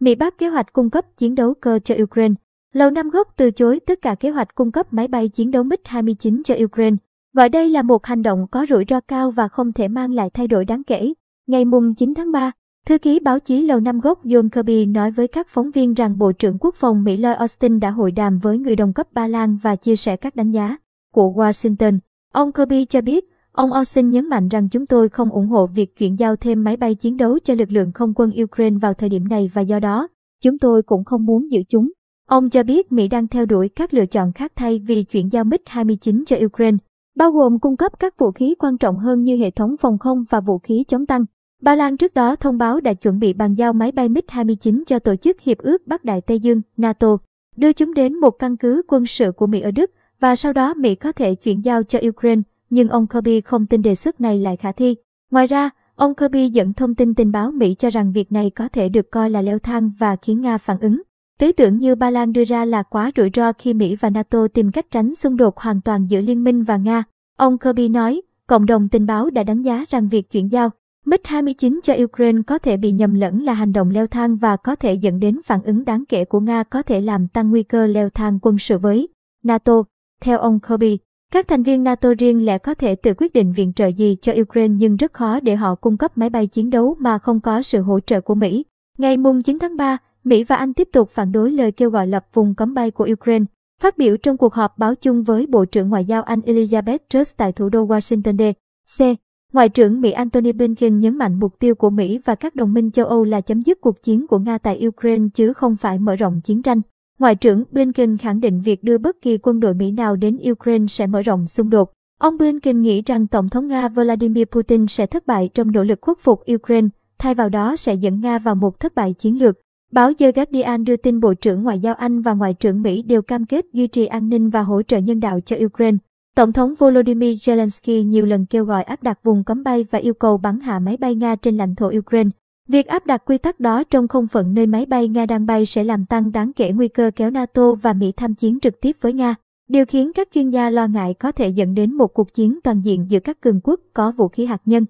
Mỹ bác kế hoạch cung cấp chiến đấu cơ cho Ukraine. Lầu Năm Góc từ chối tất cả kế hoạch cung cấp máy bay chiến đấu MiG-29 cho Ukraine, gọi đây là một hành động có rủi ro cao và không thể mang lại thay đổi đáng kể. Ngày mùng 9 tháng 3, thư ký báo chí Lầu Năm Góc John Kirby nói với các phóng viên rằng Bộ trưởng Quốc phòng Mỹ Lloyd Austin đã hội đàm với người đồng cấp Ba Lan và chia sẻ các đánh giá của Washington. Ông Kirby cho biết, ông Austin nhấn mạnh rằng chúng tôi không ủng hộ việc chuyển giao thêm máy bay chiến đấu cho lực lượng không quân Ukraine vào thời điểm này và do đó, chúng tôi cũng không muốn giữ chúng. Ông cho biết Mỹ đang theo đuổi các lựa chọn khác thay vì chuyển giao MiG-29 cho Ukraine, bao gồm cung cấp các vũ khí quan trọng hơn như hệ thống phòng không và vũ khí chống tăng. Ba Lan trước đó thông báo đã chuẩn bị bàn giao máy bay MiG-29 cho Tổ chức Hiệp ước Bắc Đại Tây Dương, NATO, đưa chúng đến một căn cứ quân sự của Mỹ ở Đức và sau đó Mỹ có thể chuyển giao cho Ukraine, nhưng ông Kirby không tin đề xuất này lại khả thi. Ngoài ra, ông Kirby dẫn thông tin tình báo Mỹ cho rằng việc này có thể được coi là leo thang và khiến Nga phản ứng. Tứ tưởng như Ba Lan đưa ra là quá rủi ro khi Mỹ và NATO tìm cách tránh xung đột hoàn toàn giữa Liên minh và Nga. Ông Kirby nói, cộng đồng tình báo đã đánh giá rằng việc chuyển giao MiG-29 cho Ukraine có thể bị nhầm lẫn là hành động leo thang và có thể dẫn đến phản ứng đáng kể của Nga có thể làm tăng nguy cơ leo thang quân sự với NATO. Theo ông Kirby, các thành viên NATO riêng lẻ có thể tự quyết định viện trợ gì cho Ukraine nhưng rất khó để họ cung cấp máy bay chiến đấu mà không có sự hỗ trợ của Mỹ. Ngày 9 tháng 3, Mỹ và Anh tiếp tục phản đối lời kêu gọi lập vùng cấm bay của Ukraine. Phát biểu trong cuộc họp báo chung với Bộ trưởng Ngoại giao Anh Elizabeth Truss tại thủ đô Washington D.C. Ngoại trưởng Mỹ Antony Blinken nhấn mạnh mục tiêu của Mỹ và các đồng minh châu Âu là chấm dứt cuộc chiến của Nga tại Ukraine chứ không phải mở rộng chiến tranh. Ngoại trưởng Blinken khẳng định việc đưa bất kỳ quân đội Mỹ nào đến Ukraine sẽ mở rộng xung đột. Ông Blinken nghĩ rằng Tổng thống Nga Vladimir Putin sẽ thất bại trong nỗ lực khuất phục Ukraine, thay vào đó sẽ dẫn Nga vào một thất bại chiến lược. Báo The Guardian đưa tin Bộ trưởng Ngoại giao Anh và Ngoại trưởng Mỹ đều cam kết duy trì an ninh và hỗ trợ nhân đạo cho Ukraine. Tổng thống Volodymyr Zelensky nhiều lần kêu gọi áp đặt vùng cấm bay và yêu cầu bắn hạ máy bay Nga trên lãnh thổ Ukraine. Việc áp đặt quy tắc đó trong không phận nơi máy bay Nga đang bay sẽ làm tăng đáng kể nguy cơ kéo NATO và Mỹ tham chiến trực tiếp với Nga. Điều khiến các chuyên gia lo ngại có thể dẫn đến một cuộc chiến toàn diện giữa các cường quốc có vũ khí hạt nhân.